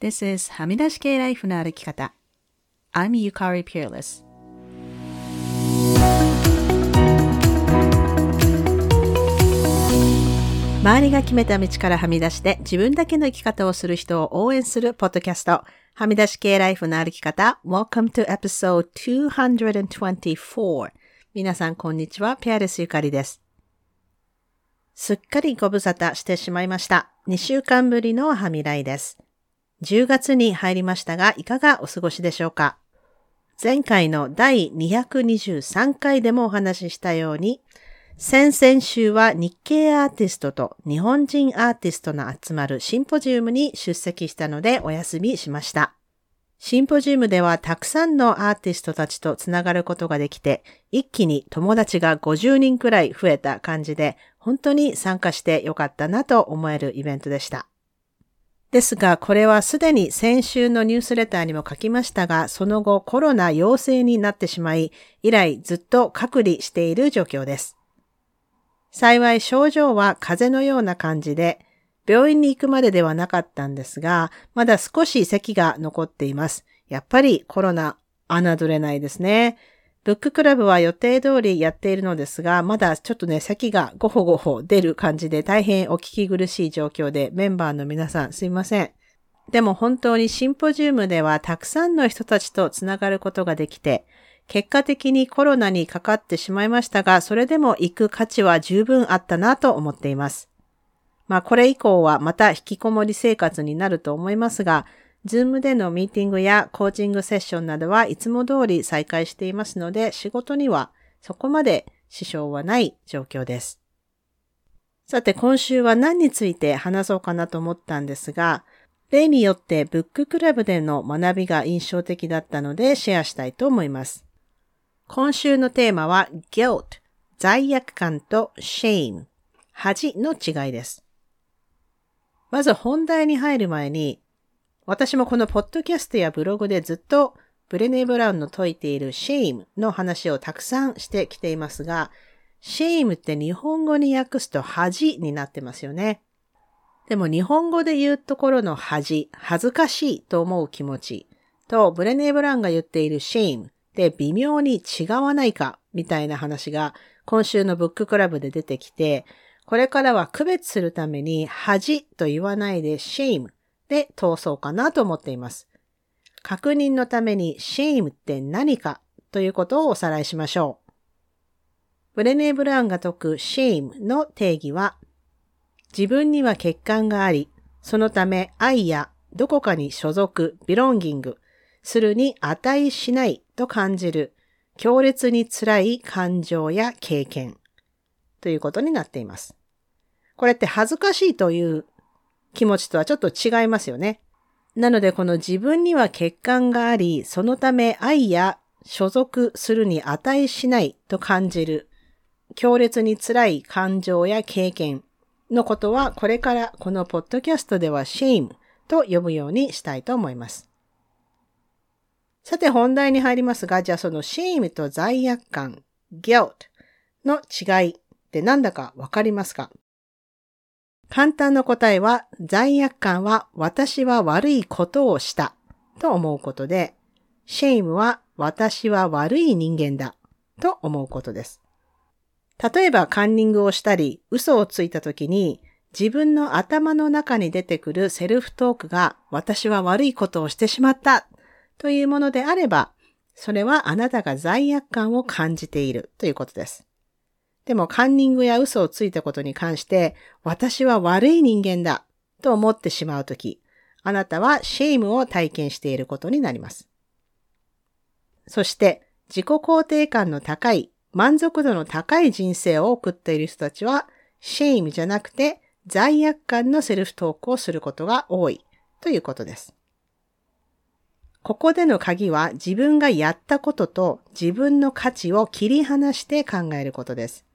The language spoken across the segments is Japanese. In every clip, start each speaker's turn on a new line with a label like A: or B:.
A: This is はみ出し系ライフの歩き方。I'm Yukari Peerless. 周りが決めた道からはみ出して自分だけの生き方をする人を応援するポッドキャスト。はみ出し系ライフの歩き方。Welcome to episode 224. 皆さんこんにちは。ペアレスゆかりです。すっかりご無沙汰してしまいました。2週間ぶりのはみらいです。10月に入りましたが、いかがお過ごしでしょうか？前回の第223回でもお話ししたように、先々週は日系アーティストと日本人アーティストの集まるシンポジウムに出席したのでお休みしました。シンポジウムではたくさんのアーティストたちとつながることができて、一気に友達が50人くらい増えた感じで、本当に参加してよかったなと思えるイベントでした。ですが、これはすでに先週のニュースレターにも書きましたが、その後コロナ陽性になってしまい、以来ずっと隔離している状況です。幸い症状は風邪のような感じで、病院に行くまでではなかったんですが、まだ少し咳が残っています。やっぱりコロナ、侮れないですね。ブッククラブは予定通りやっているのですが、まだちょっとね、咳がごほごほ出る感じで大変お聞き苦しい状況でメンバーの皆さんすいません。でも本当にシンポジウムではたくさんの人たちとつながることができて、結果的にコロナにかかってしまいましたが、それでも行く価値は十分あったなと思っています。まあこれ以降はまた引きこもり生活になると思いますが、 Zoom でのミーティングやコーチングセッションなどはいつも通り再開していますので、仕事にはそこまで支障はない状況です。さて今週は何について話そうかなと思ったんですが、例によってブッククラブでの学びが印象的だったのでシェアしたいと思います。今週のテーマは guilt 罪悪感と shame 恥の違いです。まず本題に入る前に私もこのポッドキャストやブログでずっとブレネー・ブラウンの説いている shame の話をたくさんしてきていますが、shame って日本語に訳すと恥になってますよね。でも日本語で言うところの恥、恥ずかしいと思う気持ちとブレネー・ブラウンが言っている shame で微妙に違わないかみたいな話が今週のブッククラブで出てきて、これからは区別するために恥と言わないで shame で通そうかなと思っています。確認のために shame って何かということをおさらいしましょう。ブレネー・ブラウンが説く shame の定義は、自分には欠陥があり、そのため愛やどこかに所属、ビロンギングするに値しないと感じる強烈に辛い感情や経験ということになっています。これって恥ずかしいという気持ちとはちょっと違いますよね。なのでこの自分には欠陥があり、そのため愛や所属するに値しないと感じる強烈に辛い感情や経験のことはこれからこのポッドキャストでは shame と呼ぶようにしたいと思います。さて本題に入りますが、じゃあその shame と罪悪感、guilt の違いって何だかわかりますか？簡単な答えは、罪悪感は私は悪いことをしたと思うことで、 shame は私は悪い人間だと思うことです。例えばカンニングをしたり、嘘をついたときに、自分の頭の中に出てくるセルフトークが私は悪いことをしてしまったというものであれば、それはあなたが罪悪感を感じているということです。でもカンニングや嘘をついたことに関して、私は悪い人間だと思ってしまうとき、あなたは shame を体験していることになります。そして、自己肯定感の高い、満足度の高い人生を送っている人たちは、 shame じゃなくて罪悪感のセルフトークをすることが多いということです。ここでの鍵は自分がやったことと自分の価値を切り離して考えることです。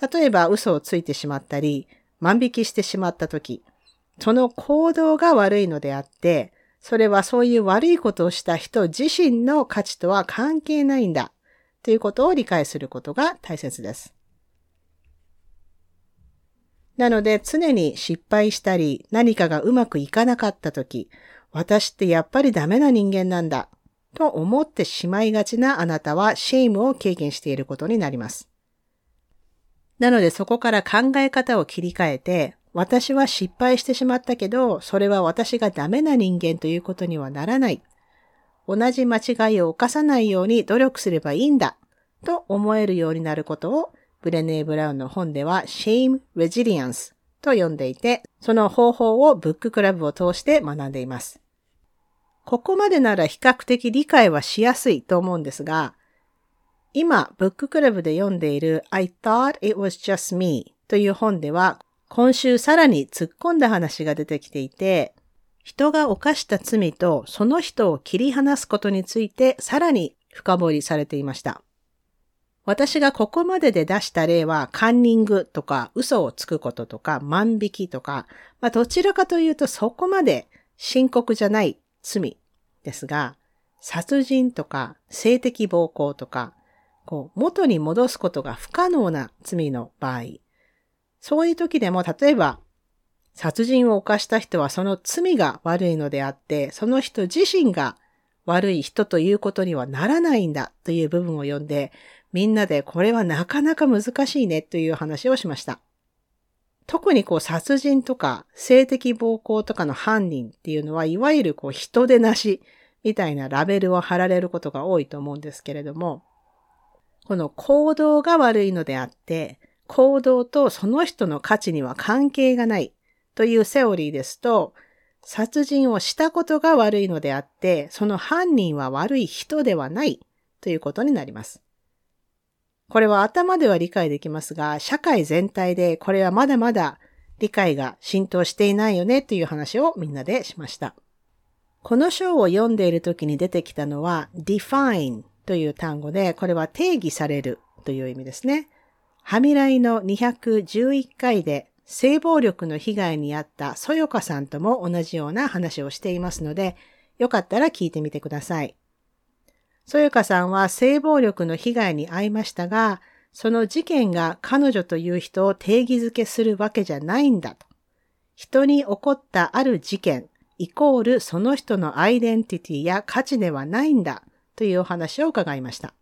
A: 例えば嘘をついてしまったり、万引きしてしまったとき、その行動が悪いのであって、それはそういう悪いことをした人自身の価値とは関係ないんだということを理解することが大切です。なので常に失敗したり何かがうまくいかなかった時、私ってやっぱりダメな人間なんだと思ってしまいがちなあなたはシェイムを経験していることになります。なのでそこから考え方を切り替えて、私は失敗してしまったけど、それは私がダメな人間ということにはならない。同じ間違いを犯さないように努力すればいいんだと思えるようになることをブレネー・ブラウンの本では Shame Resilience と呼んでいて、その方法をブッククラブを通して学んでいます。ここまでなら比較的理解はしやすいと思うんですが、今、ブッククラブで読んでいる I thought it was just me という本では、今週さらに突っ込んだ話が出てきていて、人が犯した罪とその人を切り離すことについてさらに深掘りされていました。私がここまでで出した例は、カンニングとか、嘘をつくこととか、万引きとか、まあ、どちらかというとそこまで深刻じゃない罪ですが、殺人とか、性的暴行とか、こう、元に戻すことが不可能な罪の場合、そういう時でも、例えば、殺人を犯した人はその罪が悪いのであって、その人自身が悪い人ということにはならないんだという部分を読んで、みんなでこれはなかなか難しいねという話をしました。特にこう殺人とか性的暴行とかの犯人っていうのは、いわゆるこう人でなしみたいなラベルを貼られることが多いと思うんですけれども、この行動が悪いのであって、行動とその人の価値には関係がないというセオリーですと、殺人をしたことが悪いのであって、その犯人は悪い人ではないということになります。これは頭では理解できますが、社会全体でこれはまだまだ理解が浸透していないよねという話をみんなでしました。この章を読んでいる時に出てきたのは define という単語で、これは定義されるという意味ですね。はみらいの211回で性暴力の被害に遭ったそよかさんとも同じような話をしていますので、よかったら聞いてみてください。そよかさんは性暴力の被害に遭いましたが、その事件が彼女という人を定義づけするわけじゃないんだと。人に起こったある事件、イコールその人のアイデンティティや価値ではないんだというお話を伺いました。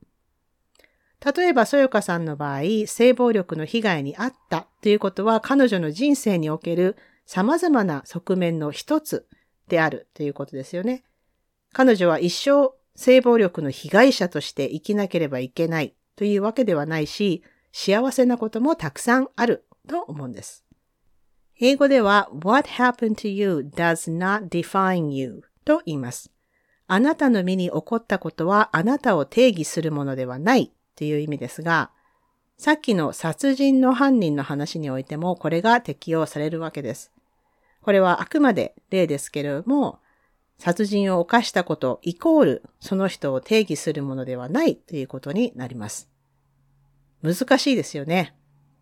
A: 例えば、そよかさんの場合、性暴力の被害に遭ったということは彼女の人生における様々な側面の一つであるということですよね。彼女は一生性暴力の被害者として生きなければいけないというわけではないし、幸せなこともたくさんあると思うんです。英語では What happened to you does not define you と言います。あなたの身に起こったことはあなたを定義するものではないという意味ですが、さっきの殺人の犯人の話においてもこれが適用されるわけです。これはあくまで例ですけれども、殺人を犯したことイコールその人を定義するものではないということになります。難しいですよね。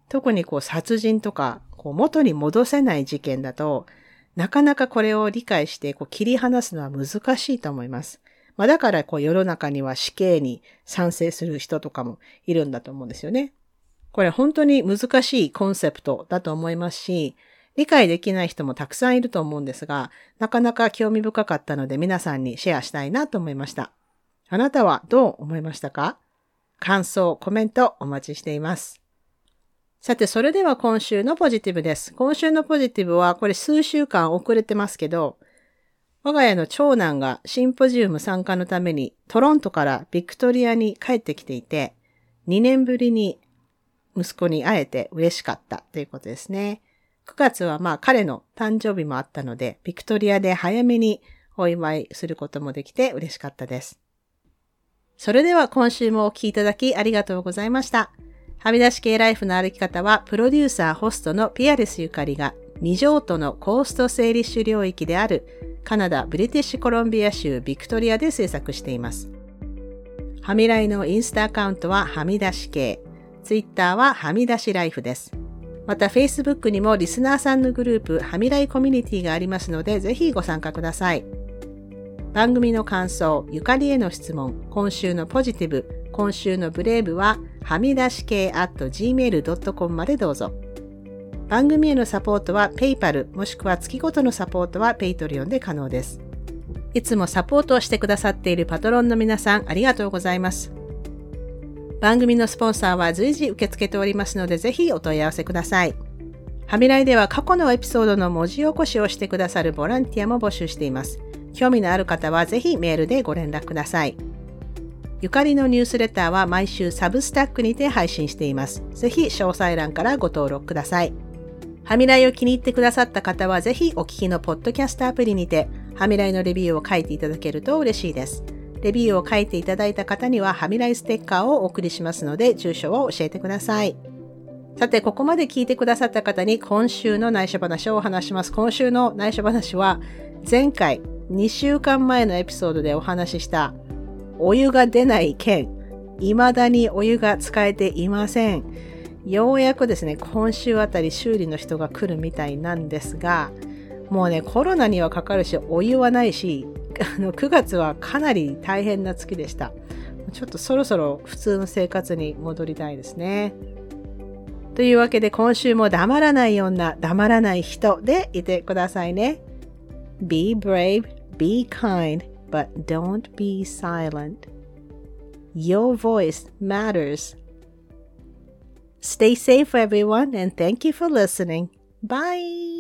A: 特にこう殺人とかこう元に戻せない事件だとなかなかこれを理解してこう切り離すのは難しいと思います。まあ、だからこう世の中には死刑に賛成する人とかもいるんだと思うんですよね。これ本当に難しいコンセプトだと思いますし、理解できない人もたくさんいると思うんですが、なかなか興味深かったので皆さんにシェアしたいなと思いました。あなたはどう思いましたか？感想、コメントお待ちしています。さて、それでは今週のポジティブです。今週のポジティブは、これ数週間遅れてますけど、我が家の長男がシンポジウム参加のためにトロントからビクトリアに帰ってきていて、2年ぶりに息子に会えて嬉しかったということですね。9月はまあ彼の誕生日もあったので、ビクトリアで早めにお祝いすることもできて嬉しかったです。それでは今週もお聴きいただきありがとうございました。はみ出し系ライフの歩き方は、プロデューサー、ホストのピアレスゆかりが、二条都のコースト整理主領域であるカナダ・ブリティッシュコロンビア州ビクトリアで制作しています。はみらいのインスタアカウントははみ出し系、ツイッターははみ出しライフです。また Facebook にもリスナーさんのグループ、はみらいコミュニティがありますので、ぜひご参加ください。番組の感想、ゆかりへの質問、今週のポジティブ、今週のブレイブは、はみ出し系 at gmail.com までどうぞ。番組へのサポートは PayPal もしくは月ごとのサポートは Patreon で可能です。いつもサポートをしてくださっているパトロンの皆さんありがとうございます。番組のスポンサーは随時受け付けておりますのでぜひお問い合わせください。はみらいでは過去のエピソードの文字起こしをしてくださるボランティアも募集しています。興味のある方はぜひメールでご連絡ください。ゆかりのニュースレターは毎週サブスタックにて配信しています。ぜひ詳細欄からご登録ください。はみらいを気に入ってくださった方はぜひお聞きのポッドキャストアプリにてはみらいのレビューを書いていただけると嬉しいです。レビューを書いていただいた方にははみらいステッカーをお送りしますので住所を教えてください。さて、ここまで聞いてくださった方に今週の内緒話をお話します。今週の内緒話は前回2週間前のエピソードでお話ししたお湯が出ない件、未だにお湯が使えていません。ようやくですね、今週あたり修理の人が来るみたいなんですが、もうね、コロナにはかかるし、お湯はないし、あの9月はかなり大変な月でした。ちょっとそろそろ普通の生活に戻りたいですね。というわけで今週も黙らない女、黙らない人でいてくださいね。Be brave, be kind, but don't be silent. Your voice matters. Stay safe, everyone, and thank you for listening. Bye.